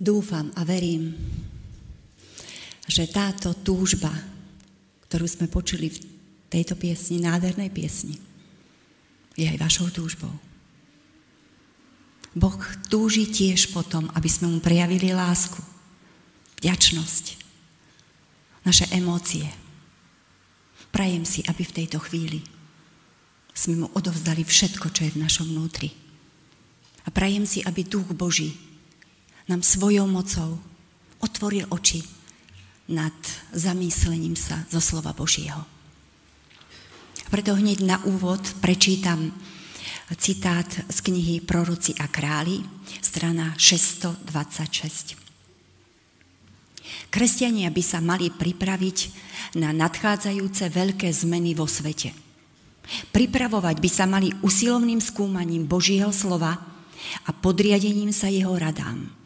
Dúfam a verím, že táto túžba, ktorú sme počuli v tejto piesni, nádhernej piesni, je aj vašou túžbou. Boh túži tiež potom, aby sme mu prejavili lásku, vďačnosť, naše emócie. Prajem si, aby v tejto chvíli sme mu odovzdali všetko, čo je v našom vnútri. A prajem si, aby Duch Boží nám svojou mocou otvoril oči nad zamyslením sa zo slova Božieho. Preto hneď na úvod prečítam citát z knihy Proroci a králi, strana 626. Kresťania by sa mali pripraviť na nadchádzajúce veľké zmeny vo svete. Pripravovať by sa mali usilovným skúmaním Božieho slova a podriadením sa jeho radám.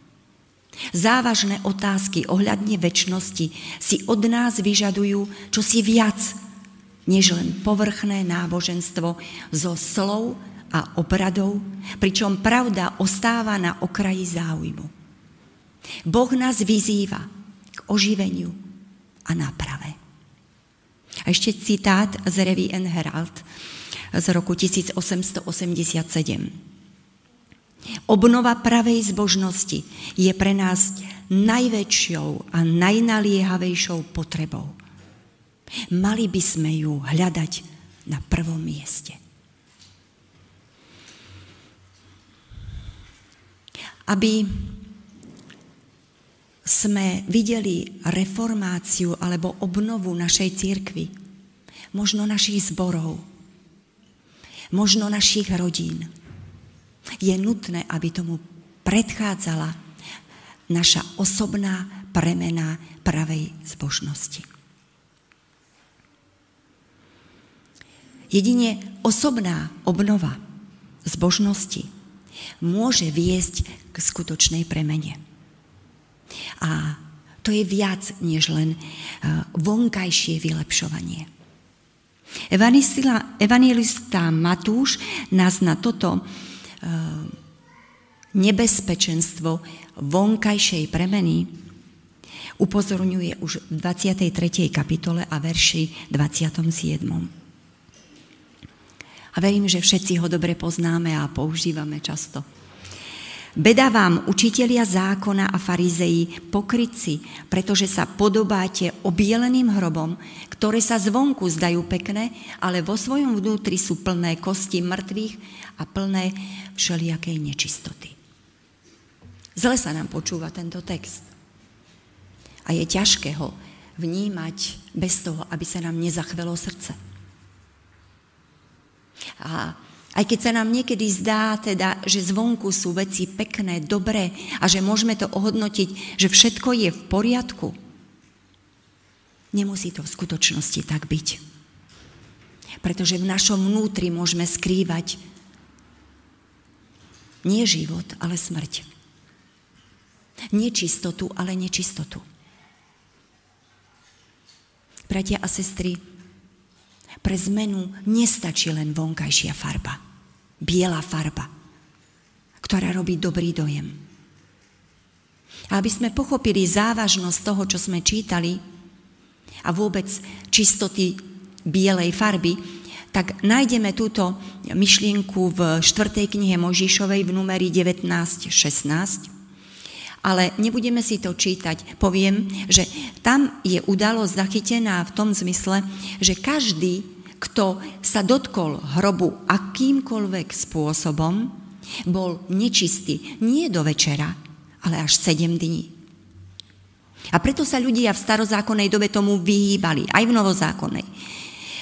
Závažné otázky ohľadne väčšnosti si od nás vyžadujú čosi viac, než len povrchné náboženstvo zo slov a obradov, pričom pravda ostáva na okraji záujmu. Boh nás vyzýva k oživeniu a náprave. A ešte citát z Revy N. Herald z roku 1887. Obnova pravej zbožnosti je pre nás najväčšou a najnaliehavejšou potrebou. Mali by sme ju hľadať na prvom mieste. Aby sme videli reformáciu alebo obnovu našej církvy, možno našich zborov, možno našich rodín, je nutné, aby tomu predchádzala naša osobná premena pravej zbožnosti. Jedine osobná obnova zbožnosti môže viesť k skutočnej premene. A to je viac než len e, vonkajšie vylepšovanie. Evangelista Matúš nás na toto nebezpečenstvo vonkajšej premeny upozorňuje už v 23. kapitole a verši 27. A verím, že všetci ho dobre poznáme a používame často. Beda vám, učitelia zákona a farizeji, pokryci, pretože sa podobáte obieleným hrobom, ktoré sa zvonku zdajú pekné, ale vo svojom vnútri sú plné kosti mŕtvych a plné všelijakej nečistoty. Zle sa nám počúva tento text. A je ťažké ho vnímať bez toho, aby sa nám nezachvelo srdce. A aj keď sa nám niekedy zdá, teda, že zvonku sú veci pekné, dobré a že môžeme to ohodnotiť, že všetko je v poriadku, nemusí to v skutočnosti tak byť. Pretože v našom vnútri môžeme skrývať nie život, ale smrť. Nečistotu, ale nečistotu. Bratia a sestry, pre zmenu nestačí len vonkajšia farba, biela farba, ktorá robí dobrý dojem. A aby sme pochopili závažnosť toho, čo sme čítali a vôbec čistoty bielej farby, tak nájdeme túto myšlienku v 4. knihe Možišovej v numeri 19.16 ale nebudeme si to čítať. Poviem, že tam je udalosť zachytená v tom zmysle, že každý, kto sa dotkol hrobu akýmkoľvek spôsobom, bol nečistý nie do večera, ale až 7 dní. A preto sa ľudia v starozákonnej dobe tomu vyhýbali, aj v novozákonnej.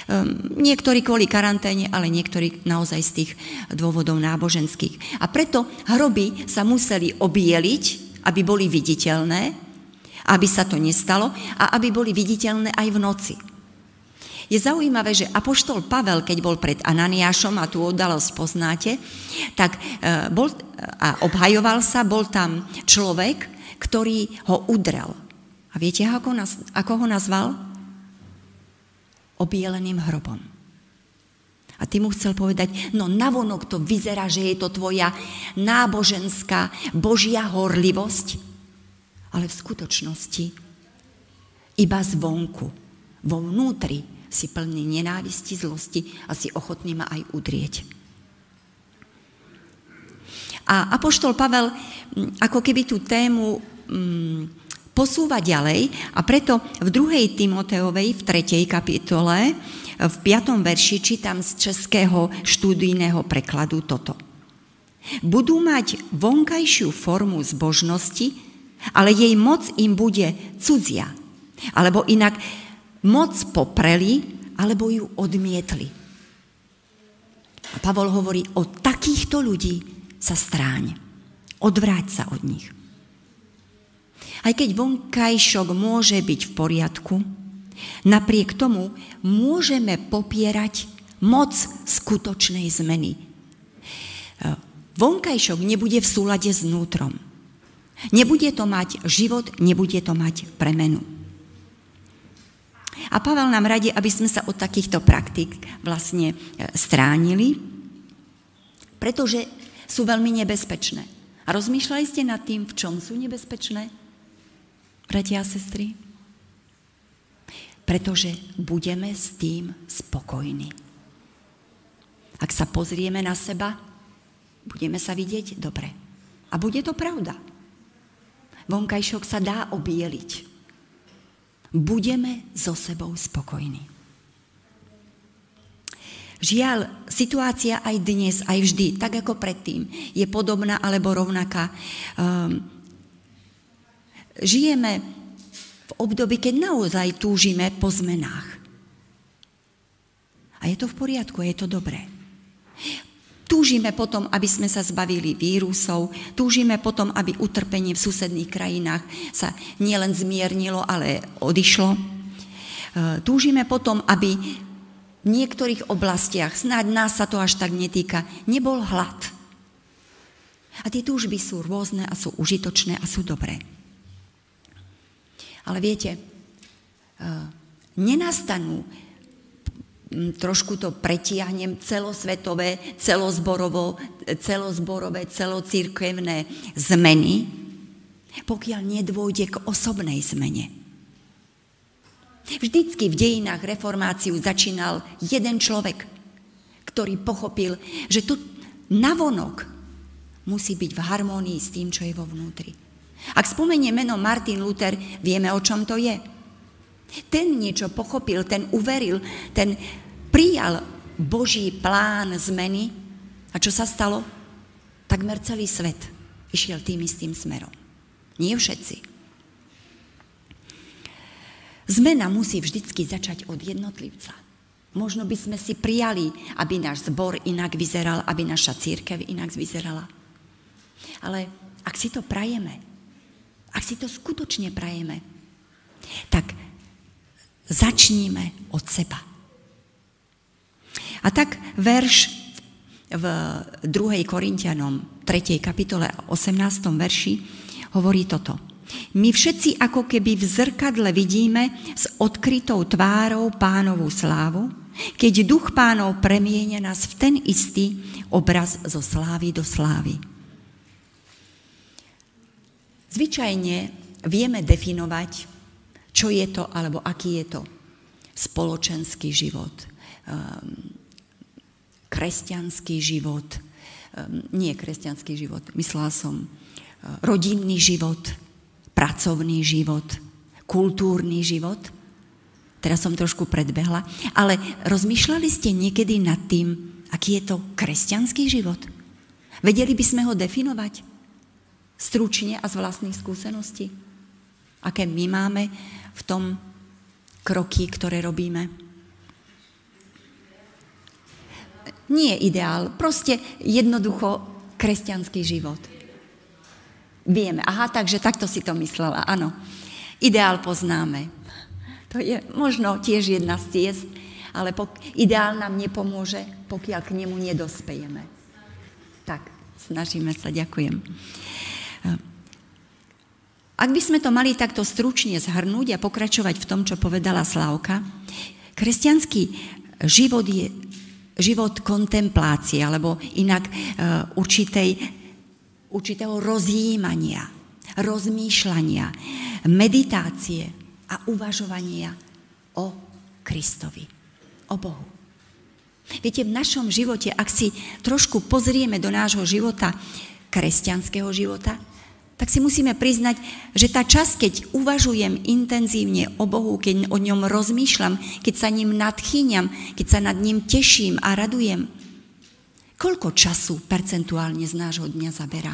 Um, niektorí kvôli karanténe, ale niektorí naozaj z tých dôvodov náboženských. A preto hroby sa museli obieliť, aby boli viditeľné, aby sa to nestalo a aby boli viditeľné aj v noci. Je zaujímavé, že Apoštol Pavel, keď bol pred Ananiášom, a tú udalosť poznáte, tak e, bol, a obhajoval sa, bol tam človek, ktorý ho udrel. A viete, ako, nás, ako ho nazval? Obieleným hrobom. A ty mu chcel povedať, no navonok to vyzerá, že je to tvoja náboženská Božia horlivosť, ale v skutočnosti iba zvonku, vo vnútri si plný nenávisti, zlosti a si ochotný ma aj udrieť. A Apoštol Pavel ako keby tú tému posúva ďalej a preto v druhej Timoteovej, v tretej kapitole, v piatom verši čítam z českého štúdijného prekladu toto. Budú mať vonkajšiu formu zbožnosti, ale jej moc im bude cudzia. Alebo inak moc popreli, alebo ju odmietli. A Pavol hovorí, o takýchto ľudí sa stráň. Odvráť sa od nich. Aj keď vonkajšok môže byť v poriadku, napriek tomu môžeme popierať moc skutočnej zmeny. Vonkajšok nebude v súlade s vnútrom. Nebude to mať život, nebude to mať premenu. A Pavel nám radí, aby sme sa od takýchto praktik vlastne e, stránili, pretože sú veľmi nebezpečné. A rozmýšľali ste nad tým, v čom sú nebezpečné? Bratia a sestry? Pretože budeme s tým spokojní. Ak sa pozrieme na seba, budeme sa vidieť dobre. A bude to pravda. Vonkajšok sa dá obieliť. Budeme so sebou spokojní. Žiaľ, situácia aj dnes, aj vždy, tak ako predtým, je podobná alebo rovnaká. Um, žijeme v období, keď naozaj túžime po zmenách. A je to v poriadku, je to dobré. Túžime potom, aby sme sa zbavili vírusov, túžime potom, aby utrpenie v susedných krajinách sa nielen zmiernilo, ale odišlo. Ehm, túžime potom, aby v niektorých oblastiach, snáď nás sa to až tak netýka, nebol hlad. A tie túžby sú rôzne a sú užitočné a sú dobré. Ale viete, eh, nenastanú, trošku to pretiahnem, celosvetové, celozborovo, celozborové, celocirkevné zmeny, pokiaľ nedôjde k osobnej zmene. Vždycky v dejinách reformáciu začínal jeden človek, ktorý pochopil, že tu navonok musí byť v harmónii s tým, čo je vo vnútri. Ak spomenie meno Martin Luther, vieme, o čom to je. Ten niečo pochopil, ten uveril, ten prijal Boží plán zmeny. A čo sa stalo? Takmer celý svet išiel tým istým smerom. Nie všetci. Zmena musí vždycky začať od jednotlivca. Možno by sme si prijali, aby náš zbor inak vyzeral, aby naša církev inak vyzerala. Ale ak si to prajeme, ak si to skutočne prajeme, tak začníme od seba. A tak verš v 2. Korintianom 3. kapitole 18. verši hovorí toto. My všetci ako keby v zrkadle vidíme s odkrytou tvárou pánovú slávu, keď duch pánov premienia nás v ten istý obraz zo slávy do slávy. Zvyčajne vieme definovať, čo je to, alebo aký je to spoločenský život, um, kresťanský život, um, nie kresťanský život, myslela som uh, rodinný život, pracovný život, kultúrny život. Teraz som trošku predbehla, ale rozmýšľali ste niekedy nad tým, aký je to kresťanský život? Vedeli by sme ho definovať stručne a z vlastných skúseností? Aké my máme v tom kroky, ktoré robíme? Nie ideál, proste jednoducho kresťanský život. Vieme, aha, takže takto si to myslela, áno. Ideál poznáme. To je možno tiež jedna z ciest, ale pok- ideál nám nepomôže, pokiaľ k nemu nedospejeme. Tak, snažíme sa, ďakujem. Ak by sme to mali takto stručne zhrnúť a pokračovať v tom, čo povedala Slavka, kresťanský život je život kontemplácie, alebo inak uh, určitej určitého rozjímania. rozmýšľania, meditácie a uvažovania o Kristovi, o Bohu. Viete, v našom živote, ak si trošku pozrieme do nášho života, kresťanského života, tak si musíme priznať, že tá časť, keď uvažujem intenzívne o Bohu, keď o ňom rozmýšľam, keď sa ním nadchýňam, keď sa nad ním teším a radujem, koľko času percentuálne z nášho dňa zaberá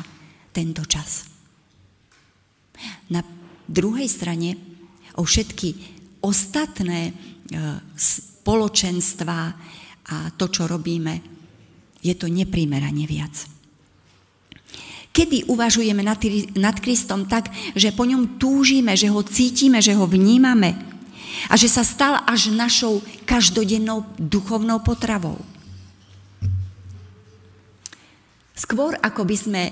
tento čas? Na druhej strane o všetky ostatné e, spoločenstva a to, čo robíme, je to neprimerane viac. Kedy uvažujeme nad, nad Kristom tak, že po ňom túžime, že ho cítime, že ho vnímame a že sa stal až našou každodennou duchovnou potravou. Skôr ako by sme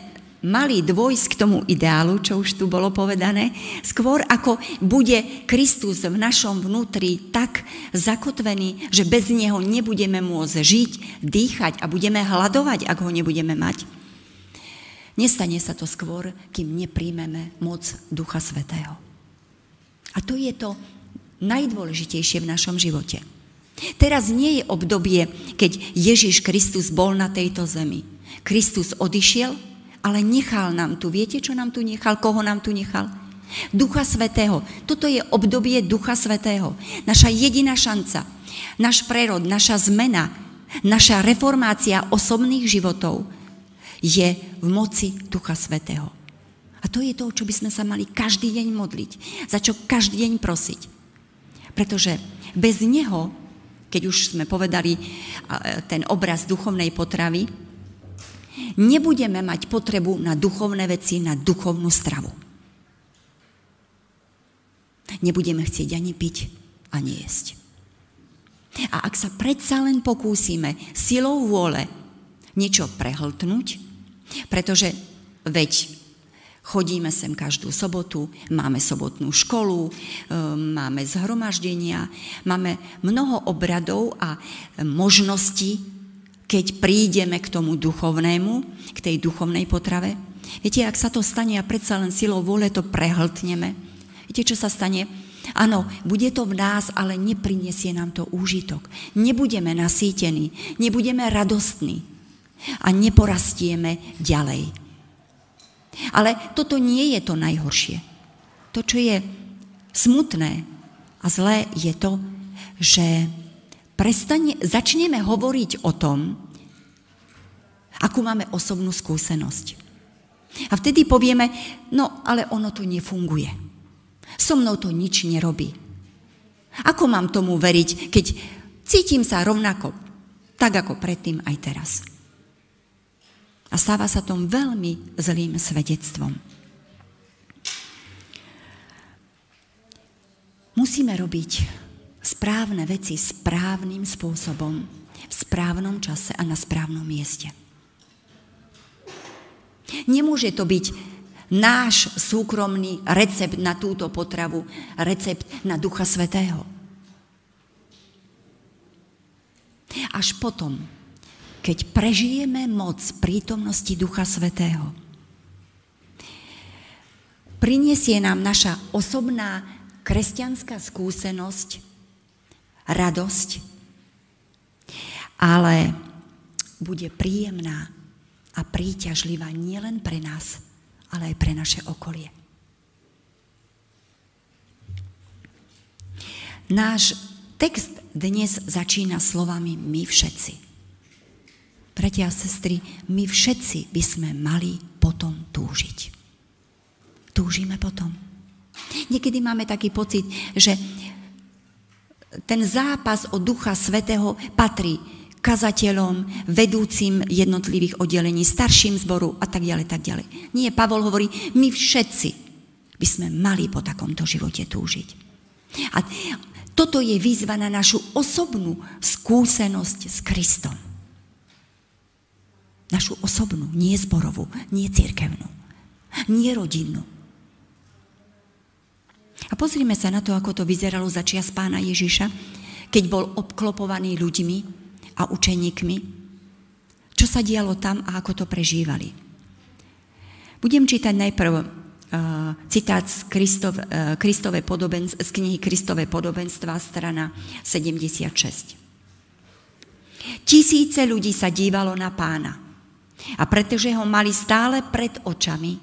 mali dvojsť k tomu ideálu, čo už tu bolo povedané, skôr ako bude Kristus v našom vnútri tak zakotvený, že bez Neho nebudeme môcť žiť, dýchať a budeme hľadovať, ak ho nebudeme mať, Nestane sa to skôr, kým nepríjmeme moc Ducha Svetého. A to je to najdôležitejšie v našom živote. Teraz nie je obdobie, keď Ježiš Kristus bol na tejto zemi. Kristus odišiel, ale nechal nám tu. Viete, čo nám tu nechal? Koho nám tu nechal? Ducha Svetého. Toto je obdobie Ducha Svetého. Naša jediná šanca, náš prerod, naša zmena, naša reformácia osobných životov je v moci Ducha Svetého. A to je to, čo by sme sa mali každý deň modliť, za čo každý deň prosiť. Pretože bez Neho, keď už sme povedali ten obraz duchovnej potravy, nebudeme mať potrebu na duchovné veci, na duchovnú stravu. Nebudeme chcieť ani piť, ani jesť. A ak sa predsa len pokúsime silou vôle niečo prehltnúť, pretože veď chodíme sem každú sobotu, máme sobotnú školu, ehm, máme zhromaždenia, máme mnoho obradov a možností, keď prídeme k tomu duchovnému, k tej duchovnej potrave. Viete, ak sa to stane a predsa len silou vôle to prehltneme, viete, čo sa stane? Áno, bude to v nás, ale neprinesie nám to úžitok. Nebudeme nasýtení, nebudeme radostní a neporastieme ďalej. Ale toto nie je to najhoršie. To, čo je smutné a zlé, je to, že prestane, začneme hovoriť o tom, akú máme osobnú skúsenosť. A vtedy povieme, no ale ono to nefunguje. So mnou to nič nerobí. Ako mám tomu veriť, keď cítim sa rovnako, tak ako predtým aj teraz. A stáva sa tom veľmi zlým svedectvom. Musíme robiť správne veci správnym spôsobom, v správnom čase a na správnom mieste. Nemôže to byť náš súkromný recept na túto potravu, recept na Ducha Svetého. Až potom keď prežijeme moc prítomnosti Ducha Svetého. Priniesie nám naša osobná kresťanská skúsenosť, radosť, ale bude príjemná a príťažlivá nielen pre nás, ale aj pre naše okolie. Náš text dnes začína slovami my všetci. Bratia a sestry, my všetci by sme mali potom túžiť. Túžime potom. Niekedy máme taký pocit, že ten zápas o Ducha Svetého patrí kazateľom, vedúcim jednotlivých oddelení, starším zboru a tak ďalej, tak ďalej. Nie, Pavol hovorí, my všetci by sme mali po takomto živote túžiť. A toto je výzva na našu osobnú skúsenosť s Kristom. Našu osobnú, nie zborovú, nie cirkevnú, nie rodinnú. A pozrime sa na to, ako to vyzeralo za čias pána Ježiša, keď bol obklopovaný ľuďmi a učeníkmi. Čo sa dialo tam a ako to prežívali. Budem čítať najprv citát z, Kristov, Kristove podoben, z knihy Kristové podobenstva, strana 76. Tisíce ľudí sa dívalo na pána. A pretože ho mali stále pred očami,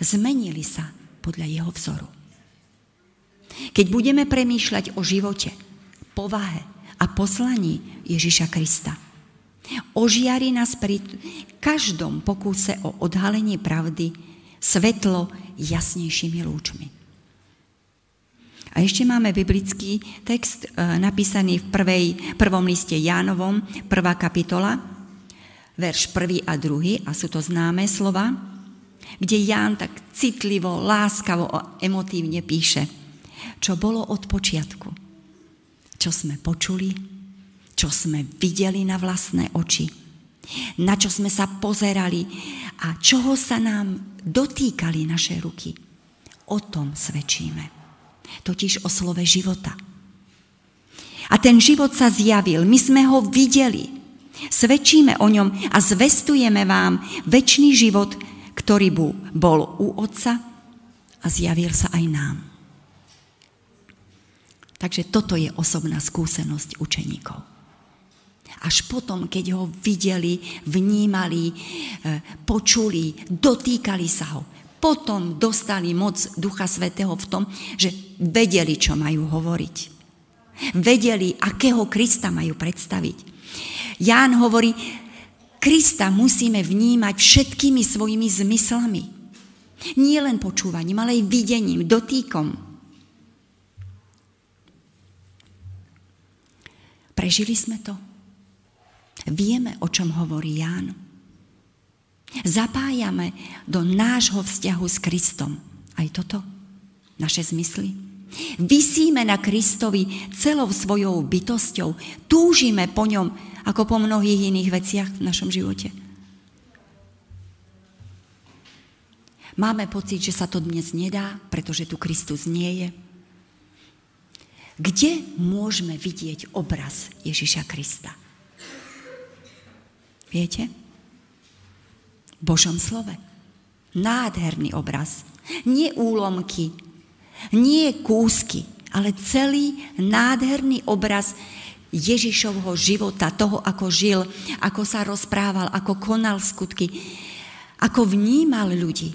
zmenili sa podľa jeho vzoru. Keď budeme premýšľať o živote, povahe a poslaní Ježiša Krista, ožiari nás pri každom pokúse o odhalenie pravdy svetlo jasnejšími lúčmi. A ešte máme biblický text e, napísaný v prvej, prvom liste Jánovom, prvá kapitola, verš prvý a druhý, a sú to známe slova, kde Ján tak citlivo, láskavo a emotívne píše, čo bolo od počiatku, čo sme počuli, čo sme videli na vlastné oči, na čo sme sa pozerali a čoho sa nám dotýkali naše ruky. O tom svedčíme totiž o slove života. A ten život sa zjavil, my sme ho videli, svedčíme o ňom a zvestujeme vám väčší život, ktorý bol u Otca a zjavil sa aj nám. Takže toto je osobná skúsenosť učeníkov. Až potom, keď ho videli, vnímali, eh, počuli, dotýkali sa ho, potom dostali moc Ducha Svetého v tom, že vedeli, čo majú hovoriť. Vedeli, akého Krista majú predstaviť. Ján hovorí, Krista musíme vnímať všetkými svojimi zmyslami. Nie len počúvaním, ale aj videním, dotýkom. Prežili sme to. Vieme, o čom hovorí Ján. Zapájame do nášho vzťahu s Kristom. Aj toto, naše zmysly. Vysíme na Kristovi celou svojou bytosťou. Túžime po ňom, ako po mnohých iných veciach v našom živote. Máme pocit, že sa to dnes nedá, pretože tu Kristus nie je. Kde môžeme vidieť obraz Ježiša Krista? Viete? Božom slove. Nádherný obraz. Nie úlomky, nie kúsky, ale celý nádherný obraz Ježišovho života, toho, ako žil, ako sa rozprával, ako konal skutky, ako vnímal ľudí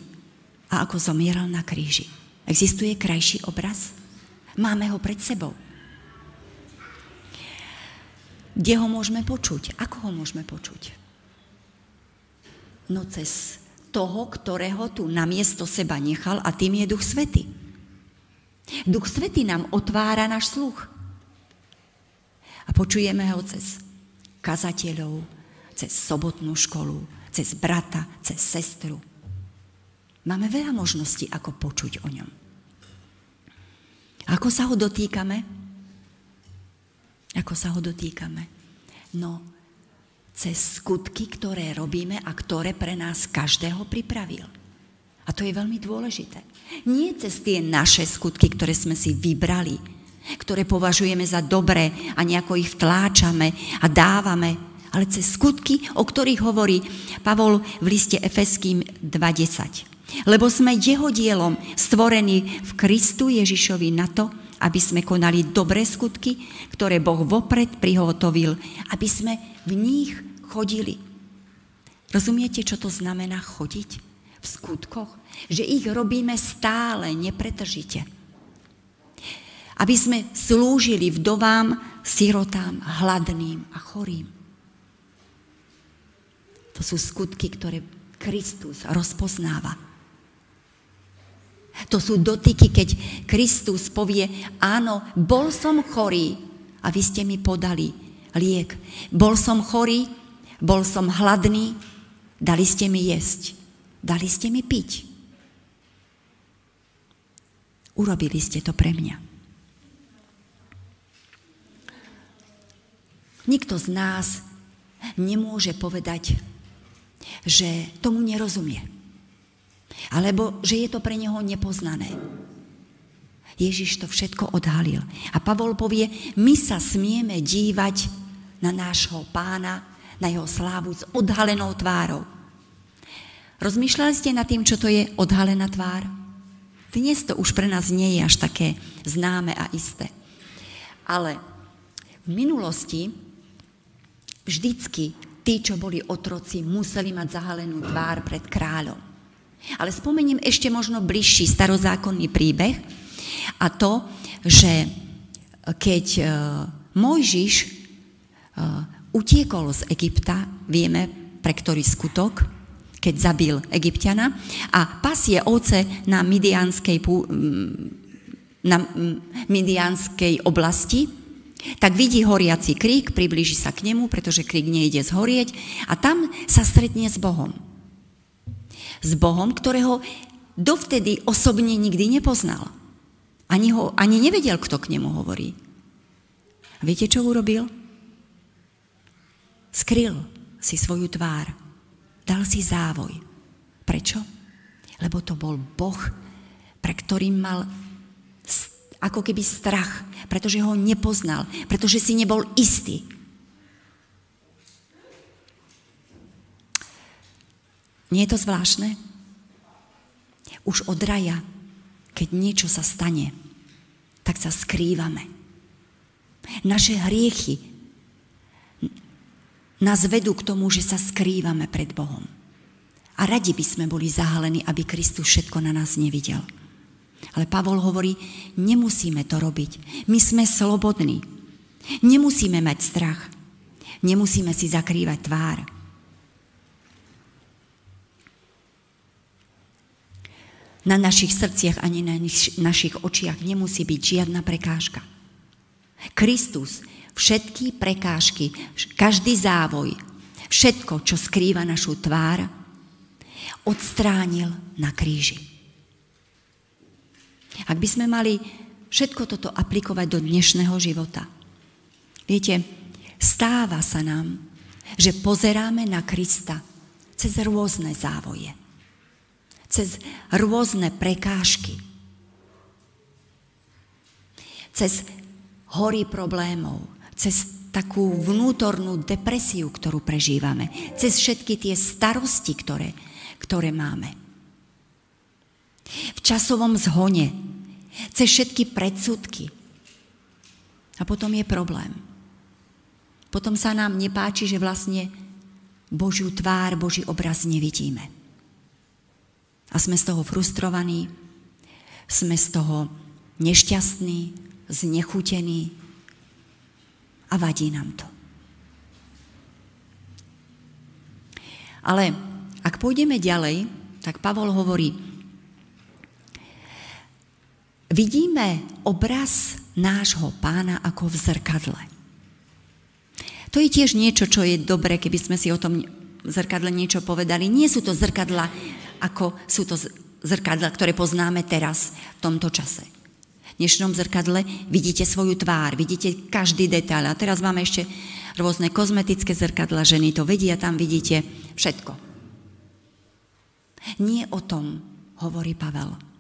a ako zomieral na kríži. Existuje krajší obraz? Máme ho pred sebou. Kde ho môžeme počuť? Ako ho môžeme počuť? No cez toho, ktorého tu namiesto seba nechal a tým je Duch Svety. Duch Svety nám otvára náš sluch. A počujeme ho cez kazateľov, cez sobotnú školu, cez brata, cez sestru. Máme veľa možností, ako počuť o ňom. Ako sa ho dotýkame? Ako sa ho dotýkame? No, cez skutky, ktoré robíme a ktoré pre nás každého pripravil. A to je veľmi dôležité. Nie cez tie naše skutky, ktoré sme si vybrali, ktoré považujeme za dobré a nejako ich vtláčame a dávame, ale cez skutky, o ktorých hovorí Pavol v liste Efeským 2.10. Lebo sme jeho dielom stvorení v Kristu Ježišovi na to, aby sme konali dobré skutky, ktoré Boh vopred prihotovil, aby sme v nich chodili. Rozumiete, čo to znamená chodiť v skutkoch? Že ich robíme stále, nepretržite. Aby sme slúžili vdovám, sirotám, hladným a chorým. To sú skutky, ktoré Kristus rozpoznáva. To sú dotyky, keď Kristus povie, áno, bol som chorý a vy ste mi podali liek. Bol som chorý, bol som hladný, dali ste mi jesť, dali ste mi piť. Urobili ste to pre mňa. Nikto z nás nemôže povedať, že tomu nerozumie. Alebo že je to pre neho nepoznané. Ježiš to všetko odhalil. A Pavol povie, my sa smieme dívať na nášho pána, na jeho slávu s odhalenou tvárou. Rozmýšľali ste nad tým, čo to je odhalená tvár? Dnes to už pre nás nie je až také známe a isté. Ale v minulosti vždycky tí, čo boli otroci, museli mať zahalenú tvár pred kráľom. Ale spomeniem ešte možno bližší starozákonný príbeh a to, že keď e, Mojžiš e, utiekol z Egypta, vieme pre ktorý skutok, keď zabil Egyptiana a pasie ovce na midianskej, na midianskej oblasti, tak vidí horiaci krík, priblíži sa k nemu, pretože krík nejde zhorieť a tam sa stretne s Bohom. S Bohom, ktorého dovtedy osobne nikdy nepoznal. Ani, ho, ani nevedel, kto k nemu hovorí. A viete, čo urobil? Skryl si svoju tvár Dal si závoj. Prečo? Lebo to bol Boh, pre ktorým mal ako keby strach, pretože ho nepoznal, pretože si nebol istý. Nie je to zvláštne? Už od raja, keď niečo sa stane, tak sa skrývame. Naše hriechy nás vedú k tomu, že sa skrývame pred Bohom. A radi by sme boli zahalení, aby Kristus všetko na nás nevidel. Ale Pavol hovorí, nemusíme to robiť. My sme slobodní. Nemusíme mať strach. Nemusíme si zakrývať tvár. Na našich srdciach ani na našich očiach nemusí byť žiadna prekážka. Kristus všetky prekážky, každý závoj, všetko, čo skrýva našu tvár, odstránil na kríži. Ak by sme mali všetko toto aplikovať do dnešného života, viete, stáva sa nám, že pozeráme na Krista cez rôzne závoje, cez rôzne prekážky, cez hory problémov, cez takú vnútornú depresiu, ktorú prežívame, cez všetky tie starosti, ktoré, ktoré máme. V časovom zhone, cez všetky predsudky. A potom je problém. Potom sa nám nepáči, že vlastne Božiu tvár, Boží obraz nevidíme. A sme z toho frustrovaní, sme z toho nešťastní, znechutení, a vadí nám to. Ale ak pôjdeme ďalej, tak Pavol hovorí, vidíme obraz nášho pána ako v zrkadle. To je tiež niečo, čo je dobré, keby sme si o tom zrkadle niečo povedali. Nie sú to zrkadla, ako sú to zrkadla, ktoré poznáme teraz, v tomto čase dnešnom zrkadle vidíte svoju tvár, vidíte každý detail. A teraz máme ešte rôzne kozmetické zrkadla, ženy to vedia, tam vidíte všetko. Nie o tom hovorí Pavel.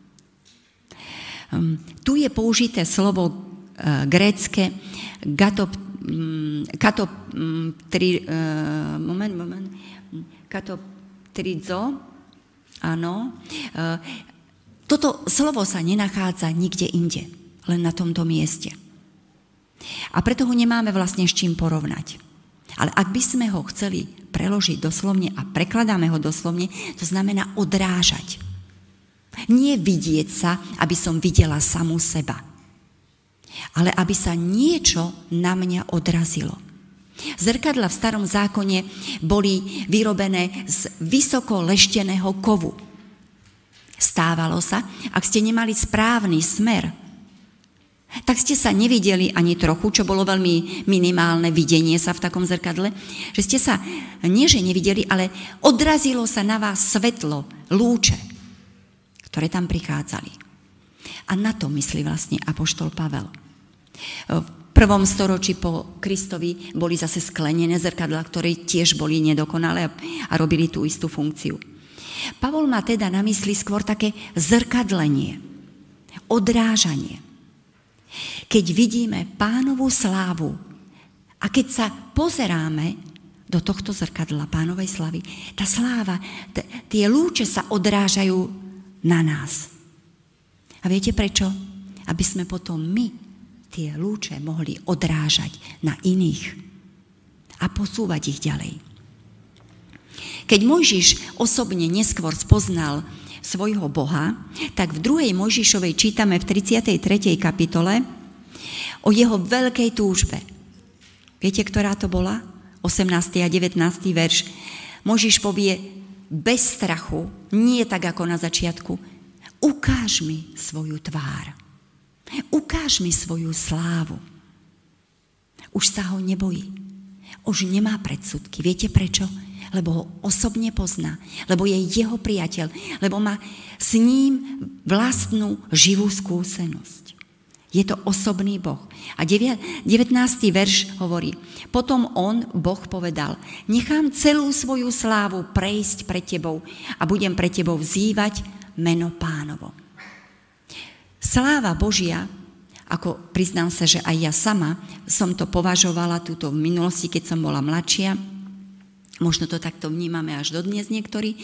Um, tu je použité slovo uh, grécke gato, um, kato, um, tri, uh, moment, moment, kato, trizo, áno, uh, toto slovo sa nenachádza nikde inde, len na tomto mieste. A preto ho nemáme vlastne s čím porovnať. Ale ak by sme ho chceli preložiť doslovne a prekladáme ho doslovne, to znamená odrážať. Nie vidieť sa, aby som videla samú seba, ale aby sa niečo na mňa odrazilo. Zrkadla v starom zákone boli vyrobené z vysoko lešteného kovu. Stávalo sa, ak ste nemali správny smer, tak ste sa nevideli ani trochu, čo bolo veľmi minimálne videnie sa v takom zrkadle, že ste sa nie že nevideli, ale odrazilo sa na vás svetlo, lúče, ktoré tam prichádzali. A na to myslí vlastne Apoštol Pavel. V prvom storočí po Kristovi boli zase sklenené zrkadla, ktoré tiež boli nedokonalé a robili tú istú funkciu. Pavol má teda na mysli skôr také zrkadlenie, odrážanie. Keď vidíme pánovú slávu a keď sa pozeráme do tohto zrkadla pánovej slavy. Tá sláva, t- tie lúče sa odrážajú na nás. A viete prečo? Aby sme potom my tie lúče mohli odrážať na iných a posúvať ich ďalej. Keď Mojžiš osobne neskôr spoznal svojho Boha, tak v druhej Mojžišovej čítame v 33. kapitole o jeho veľkej túžbe. Viete, ktorá to bola? 18. a 19. verš. Mojžiš povie, bez strachu, nie tak ako na začiatku, ukáž mi svoju tvár. Ukáž mi svoju slávu. Už sa ho nebojí. Už nemá predsudky. Viete prečo? Lebo ho osobne pozná. Lebo je jeho priateľ. Lebo má s ním vlastnú živú skúsenosť. Je to osobný Boh. A 19. verš hovorí, potom on, Boh, povedal, nechám celú svoju slávu prejsť pred tebou a budem pre tebou vzývať meno pánovo. Sláva Božia, ako priznám sa, že aj ja sama som to považovala túto v minulosti, keď som bola mladšia, možno to takto vnímame až dodnes niektorí,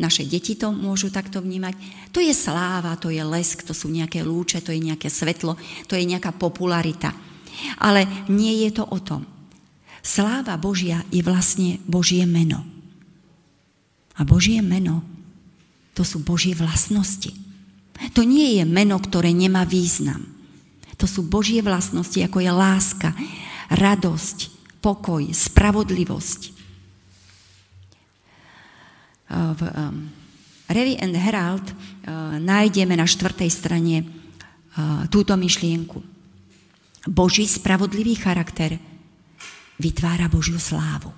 naše deti to môžu takto vnímať. To je sláva, to je lesk, to sú nejaké lúče, to je nejaké svetlo, to je nejaká popularita. Ale nie je to o tom. Sláva Božia je vlastne Božie meno. A Božie meno, to sú Božie vlastnosti. To nie je meno, ktoré nemá význam. To sú Božie vlastnosti, ako je láska, radosť, pokoj, spravodlivosť v um, Revy and Herald uh, nájdeme na štvrtej strane uh, túto myšlienku. Boží spravodlivý charakter vytvára Božiu slávu.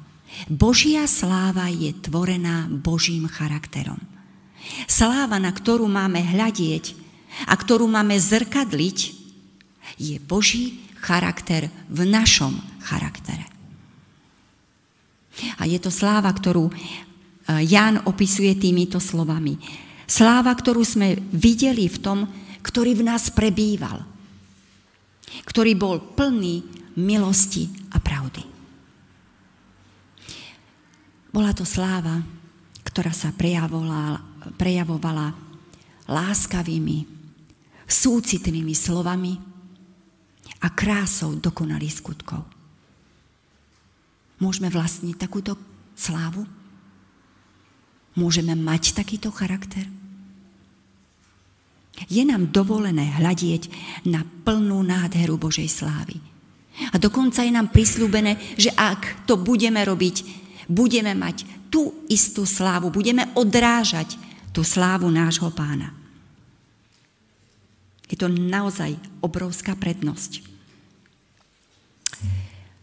Božia sláva je tvorená Božím charakterom. Sláva, na ktorú máme hľadieť a ktorú máme zrkadliť, je Boží charakter v našom charaktere. A je to sláva, ktorú Ján opisuje týmito slovami. Sláva, ktorú sme videli v tom, ktorý v nás prebýval, ktorý bol plný milosti a pravdy. Bola to sláva, ktorá sa prejavovala láskavými, súcitnými slovami a krásou dokonalých skutkov. Môžeme vlastniť takúto slávu? Môžeme mať takýto charakter? Je nám dovolené hľadieť na plnú nádheru Božej slávy. A dokonca je nám prislúbené, že ak to budeme robiť, budeme mať tú istú slávu, budeme odrážať tú slávu nášho pána. Je to naozaj obrovská prednosť.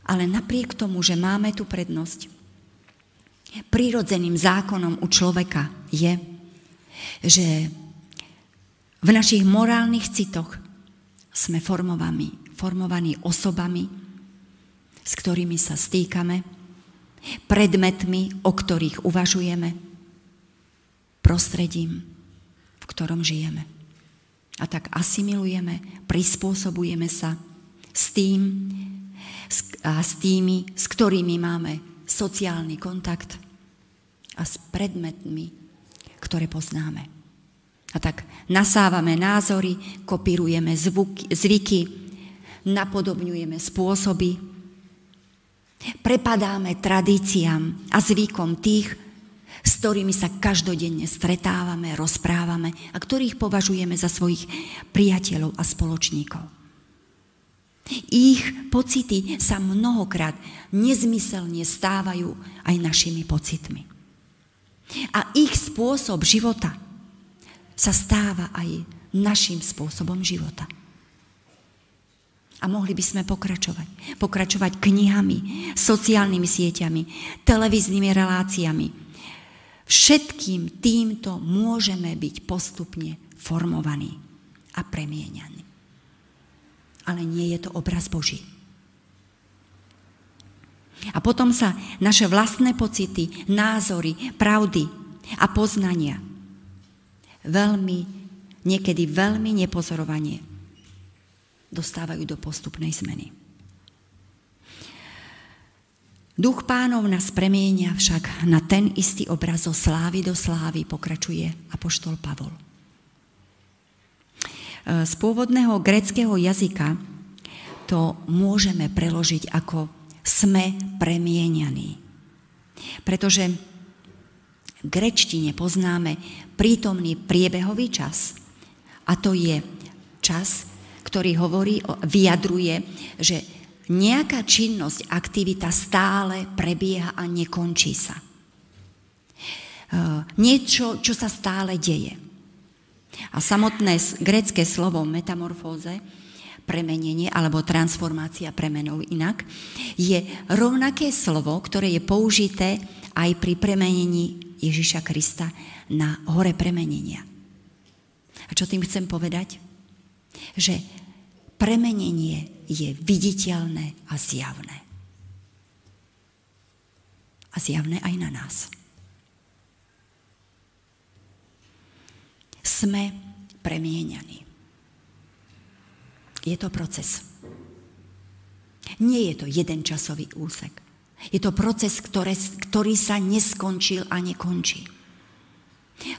Ale napriek tomu, že máme tú prednosť, Prirodzeným zákonom u človeka je, že v našich morálnych citoch sme formovaní, formovaní osobami, s ktorými sa stýkame, predmetmi, o ktorých uvažujeme, prostredím, v ktorom žijeme. A tak asimilujeme, prispôsobujeme sa s tým a s tými, s ktorými máme sociálny kontakt a s predmetmi, ktoré poznáme. A tak nasávame názory, kopírujeme zvuky, zvyky, napodobňujeme spôsoby, prepadáme tradíciám a zvykom tých, s ktorými sa každodenne stretávame, rozprávame a ktorých považujeme za svojich priateľov a spoločníkov. Ich pocity sa mnohokrát nezmyselne stávajú aj našimi pocitmi. A ich spôsob života sa stáva aj našim spôsobom života. A mohli by sme pokračovať. Pokračovať knihami, sociálnymi sieťami, televíznymi reláciami. Všetkým týmto môžeme byť postupne formovaní a premieňaní ale nie je to obraz Boží. A potom sa naše vlastné pocity, názory, pravdy a poznania veľmi, niekedy veľmi nepozorovanie dostávajú do postupnej zmeny. Duch pánov nás premienia však na ten istý obraz zo slávy do slávy, pokračuje apoštol Pavol. E, z pôvodného greckého jazyka to môžeme preložiť ako sme premienianí. Pretože v grečtine poznáme prítomný priebehový čas a to je čas, ktorý hovorí, vyjadruje, že nejaká činnosť, aktivita stále prebieha a nekončí sa. E, niečo, čo sa stále deje. A samotné grecké slovo metamorfóze, premenenie alebo transformácia premenou inak, je rovnaké slovo, ktoré je použité aj pri premenení Ježiša Krista na hore premenenia. A čo tým chcem povedať? Že premenenie je viditeľné a zjavné. A zjavné aj na nás. Sme premienianí. Je to proces. Nie je to jeden časový úsek. Je to proces, ktoré, ktorý sa neskončil a nekončí.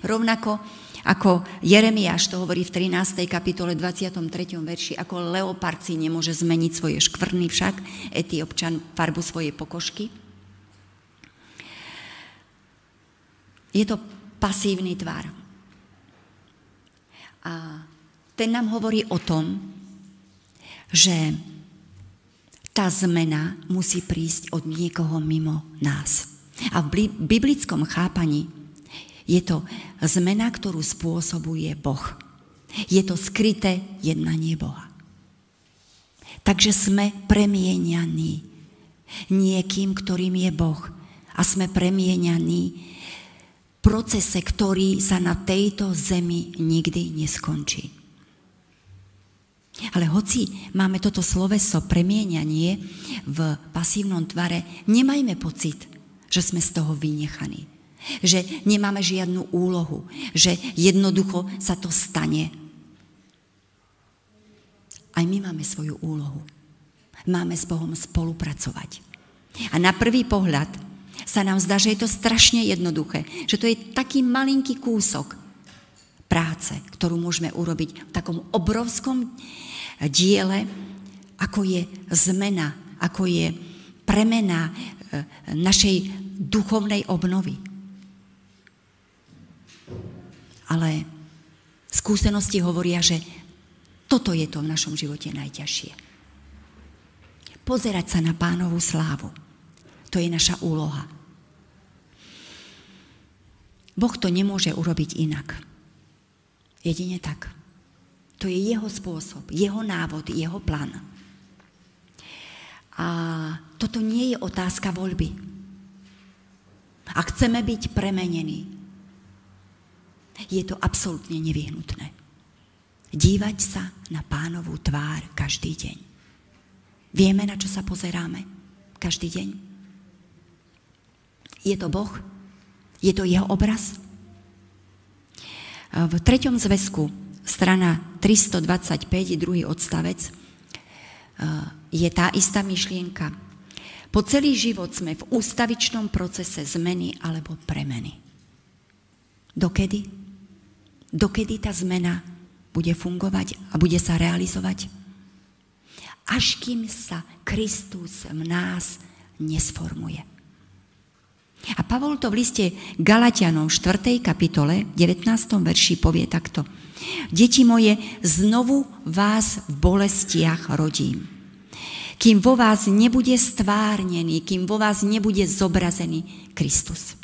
Rovnako ako Jeremiáš to hovorí v 13. kapitole 23. verši, ako leopard si nemôže zmeniť svoje škvrny však, etiopčan farbu svojej pokožky. Je to pasívny tvar. A ten nám hovorí o tom, že tá zmena musí prísť od niekoho mimo nás. A v biblickom chápaní je to zmena, ktorú spôsobuje Boh. Je to skryté jednanie Boha. Takže sme premienianí niekým, ktorým je Boh. A sme premienianí v procese, ktorý sa na tejto zemi nikdy neskončí. Ale hoci máme toto sloveso premienianie v pasívnom tvare, nemajme pocit, že sme z toho vynechaní že nemáme žiadnu úlohu, že jednoducho sa to stane. Aj my máme svoju úlohu. Máme s Bohom spolupracovať. A na prvý pohľad sa nám zdá, že je to strašne jednoduché, že to je taký malinký kúsok práce, ktorú môžeme urobiť v takom obrovskom diele, ako je zmena, ako je premena e, našej duchovnej obnovy. ale skúsenosti hovoria, že toto je to v našom živote najťažšie. Pozerať sa na pánovú slávu. To je naša úloha. Boh to nemôže urobiť inak. Jedine tak. To je jeho spôsob, jeho návod, jeho plán. A toto nie je otázka voľby. A chceme byť premenení, je to absolútne nevyhnutné. Dívať sa na pánovú tvár každý deň. Vieme, na čo sa pozeráme každý deň? Je to Boh? Je to jeho obraz? V treťom zväzku, strana 325, druhý odstavec, je tá istá myšlienka. Po celý život sme v ústavičnom procese zmeny alebo premeny. Dokedy? dokedy tá zmena bude fungovať a bude sa realizovať? Až kým sa Kristus v nás nesformuje. A Pavol to v liste Galatianom 4. kapitole 19. verši povie takto. Deti moje, znovu vás v bolestiach rodím. Kým vo vás nebude stvárnený, kým vo vás nebude zobrazený Kristus.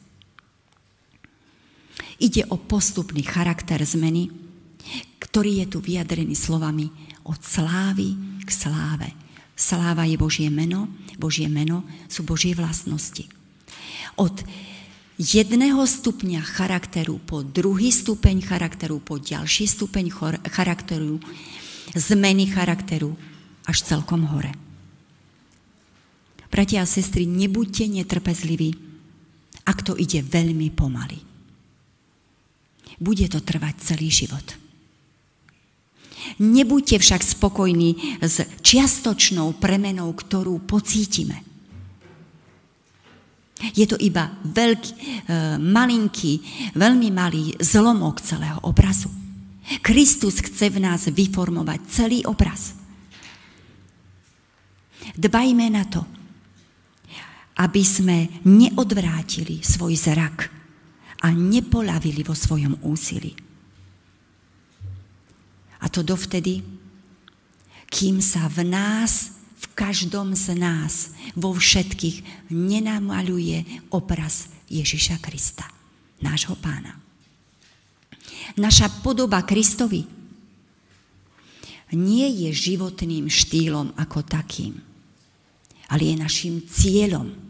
Ide o postupný charakter zmeny, ktorý je tu vyjadrený slovami od slávy k sláve. Sláva je Božie meno, Božie meno sú Božie vlastnosti. Od jedného stupňa charakteru po druhý stupeň charakteru, po ďalší stupeň charakteru, zmeny charakteru až celkom hore. Bratia a sestry, nebuďte netrpezliví, ak to ide veľmi pomaly. Bude to trvať celý život. Nebuďte však spokojní s čiastočnou premenou, ktorú pocítime. Je to iba veľký, e, malinký, veľmi malý zlomok celého obrazu. Kristus chce v nás vyformovať celý obraz. Dbajme na to, aby sme neodvrátili svoj zrak a nepolavili vo svojom úsilí. A to dovtedy, kým sa v nás, v každom z nás, vo všetkých nenamaluje obraz Ježiša Krista, nášho pána. Naša podoba Kristovi nie je životným štýlom ako takým, ale je našim cieľom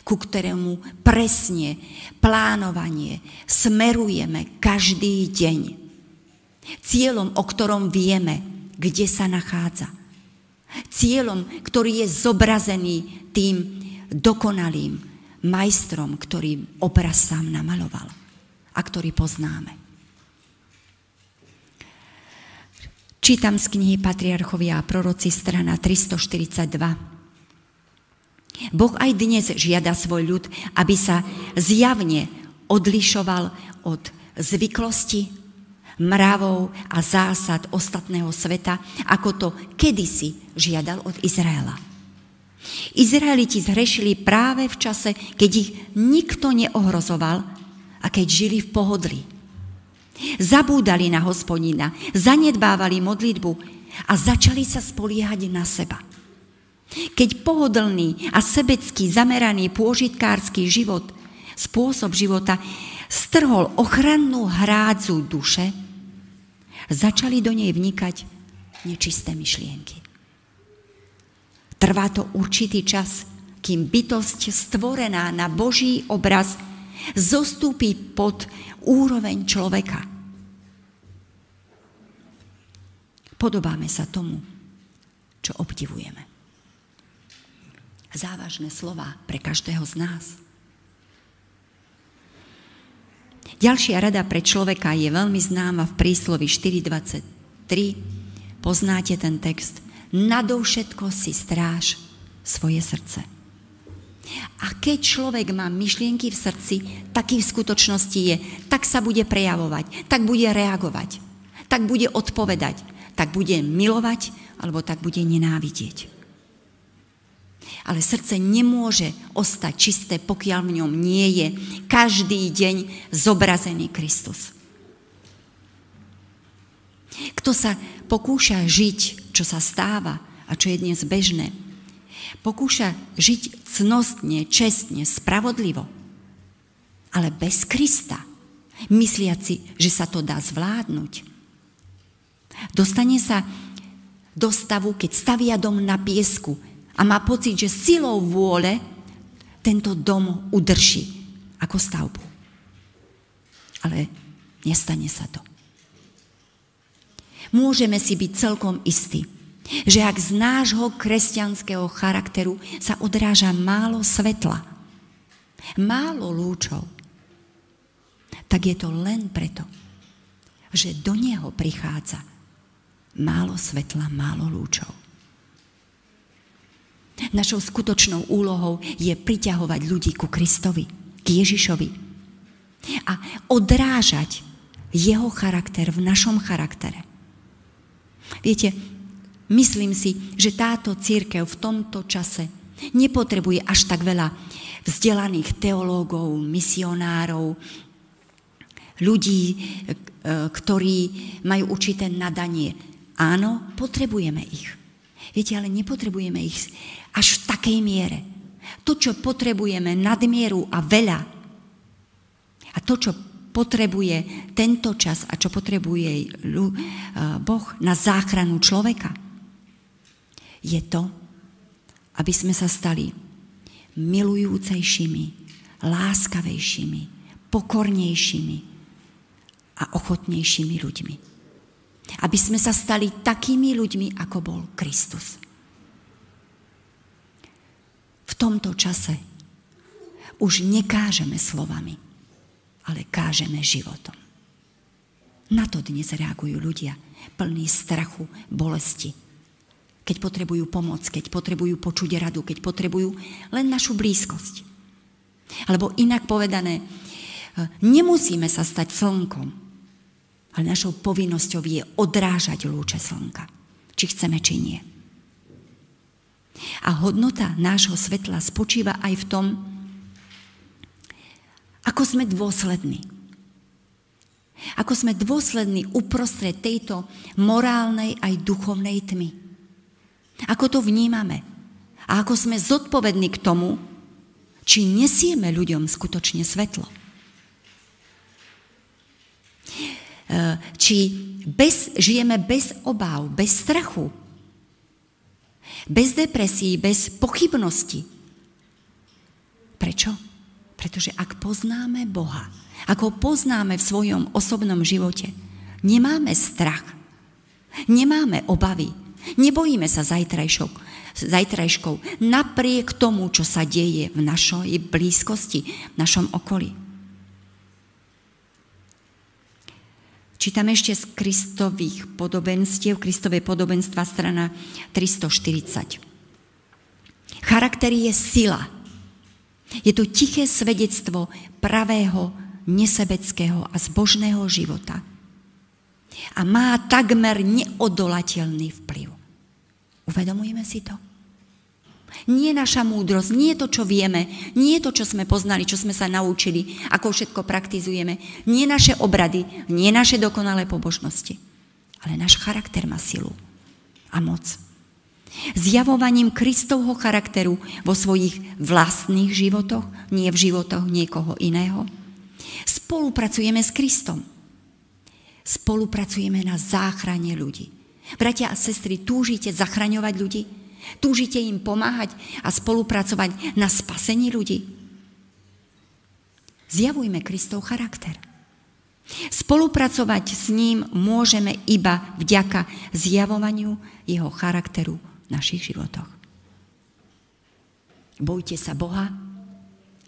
ku ktorému presne plánovanie smerujeme každý deň. Cieľom, o ktorom vieme, kde sa nachádza. Cieľom, ktorý je zobrazený tým dokonalým majstrom, ktorý obraz sám namaloval a ktorý poznáme. Čítam z knihy Patriarchovia a proroci strana 342. Boh aj dnes žiada svoj ľud, aby sa zjavne odlišoval od zvyklosti, mravov a zásad ostatného sveta, ako to kedysi žiadal od Izraela. Izraeliti zhrešili práve v čase, keď ich nikto neohrozoval a keď žili v pohodli. Zabúdali na hospodina, zanedbávali modlitbu a začali sa spoliehať na seba. Keď pohodlný a sebecký zameraný pôžitkársky život, spôsob života, strhol ochrannú hrádzu duše, začali do nej vnikať nečisté myšlienky. Trvá to určitý čas, kým bytosť stvorená na Boží obraz zostúpi pod úroveň človeka. Podobáme sa tomu, čo obdivujeme závažné slova pre každého z nás. Ďalšia rada pre človeka je veľmi známa v príslovi 4.23. Poznáte ten text. Nadovšetko si stráž svoje srdce. A keď človek má myšlienky v srdci, taký v skutočnosti je, tak sa bude prejavovať, tak bude reagovať, tak bude odpovedať, tak bude milovať, alebo tak bude nenávidieť. Ale srdce nemôže ostať čisté, pokiaľ v ňom nie je každý deň zobrazený Kristus. Kto sa pokúša žiť, čo sa stáva a čo je dnes bežné, pokúša žiť cnostne, čestne, spravodlivo, ale bez Krista, mysliaci, že sa to dá zvládnuť. Dostane sa do stavu, keď stavia dom na piesku, a má pocit, že silou vôle tento dom udrží ako stavbu. Ale nestane sa to. Môžeme si byť celkom istí, že ak z nášho kresťanského charakteru sa odráža málo svetla, málo lúčov, tak je to len preto, že do neho prichádza málo svetla, málo lúčov. Našou skutočnou úlohou je priťahovať ľudí ku Kristovi, k Ježišovi. A odrážať jeho charakter v našom charaktere. Viete, myslím si, že táto církev v tomto čase nepotrebuje až tak veľa vzdelaných teológov, misionárov, ľudí, e, ktorí majú určité nadanie. Áno, potrebujeme ich. Viete, ale nepotrebujeme ich až v takej miere. To, čo potrebujeme nadmieru a veľa, a to, čo potrebuje tento čas a čo potrebuje eh, Boh na záchranu človeka, je to, aby sme sa stali milujúcejšími, láskavejšími, pokornejšími a ochotnejšími ľuďmi. Aby sme sa stali takými ľuďmi, ako bol Kristus v tomto čase už nekážeme slovami, ale kážeme životom. Na to dnes reagujú ľudia, plní strachu, bolesti. Keď potrebujú pomoc, keď potrebujú počuť radu, keď potrebujú len našu blízkosť. Alebo inak povedané, nemusíme sa stať slnkom, ale našou povinnosťou je odrážať lúče slnka, či chceme, či nie. A hodnota nášho svetla spočíva aj v tom, ako sme dôslední. Ako sme dôslední uprostred tejto morálnej aj duchovnej tmy. Ako to vnímame. A ako sme zodpovední k tomu, či nesieme ľuďom skutočne svetlo. Či bez, žijeme bez obáv, bez strachu, bez depresí, bez pochybnosti. Prečo? Pretože ak poznáme Boha, ako poznáme v svojom osobnom živote, nemáme strach, nemáme obavy, nebojíme sa zajtrajšok, zajtrajškou, napriek tomu, čo sa deje v našej blízkosti, v našom okolí. Čítam ešte z Kristových podobenstiev, Kristové podobenstva, strana 340. Charakter je sila. Je to tiché svedectvo pravého, nesebeckého a zbožného života. A má takmer neodolateľný vplyv. Uvedomujeme si to? Nie naša múdrosť, nie to, čo vieme, nie to, čo sme poznali, čo sme sa naučili, ako všetko praktizujeme, nie naše obrady, nie naše dokonalé pobožnosti, ale náš charakter má silu a moc. Zjavovaním Kristovho charakteru vo svojich vlastných životoch, nie v životoch niekoho iného, spolupracujeme s Kristom. Spolupracujeme na záchrane ľudí. Bratia a sestry, túžite zachraňovať ľudí? Túžite im pomáhať a spolupracovať na spasení ľudí? Zjavujme Kristov charakter. Spolupracovať s ním môžeme iba vďaka zjavovaniu jeho charakteru v našich životoch. Bojte sa Boha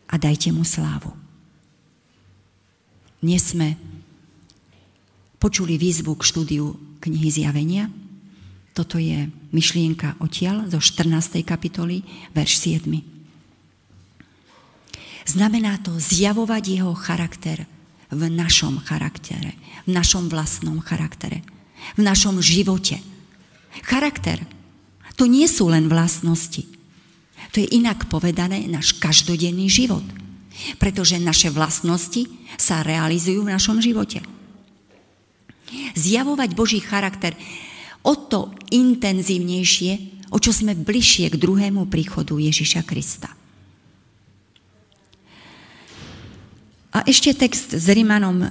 a dajte mu slávu. Dnes sme počuli výzvu k štúdiu knihy Zjavenia. Toto je myšlienka odtiaľ zo 14. kapitoly, verš 7. Znamená to zjavovať jeho charakter v našom charaktere, v našom vlastnom charaktere, v našom živote. Charakter to nie sú len vlastnosti. To je inak povedané náš každodenný život. Pretože naše vlastnosti sa realizujú v našom živote. Zjavovať Boží charakter o to intenzívnejšie, o čo sme bližšie k druhému príchodu Ježiša Krista. A ešte text z Rimanom, uh,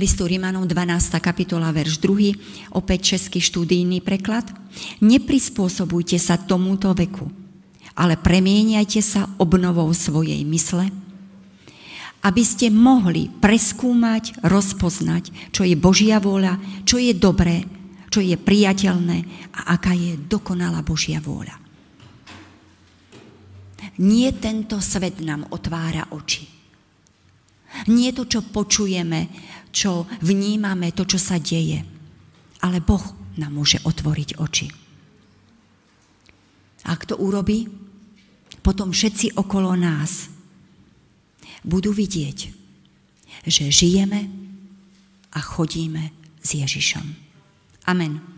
listu Rimanom 12. kapitola, verš 2, opäť český štúdijný preklad. Neprispôsobujte sa tomuto veku, ale premieniajte sa obnovou svojej mysle, aby ste mohli preskúmať, rozpoznať, čo je Božia vôľa, čo je dobré, čo je priateľné a aká je dokonalá Božia vôľa. Nie tento svet nám otvára oči. Nie to, čo počujeme, čo vnímame, to, čo sa deje. Ale Boh nám môže otvoriť oči. Ak to urobí, potom všetci okolo nás budú vidieť, že žijeme a chodíme s Ježišom. Amen.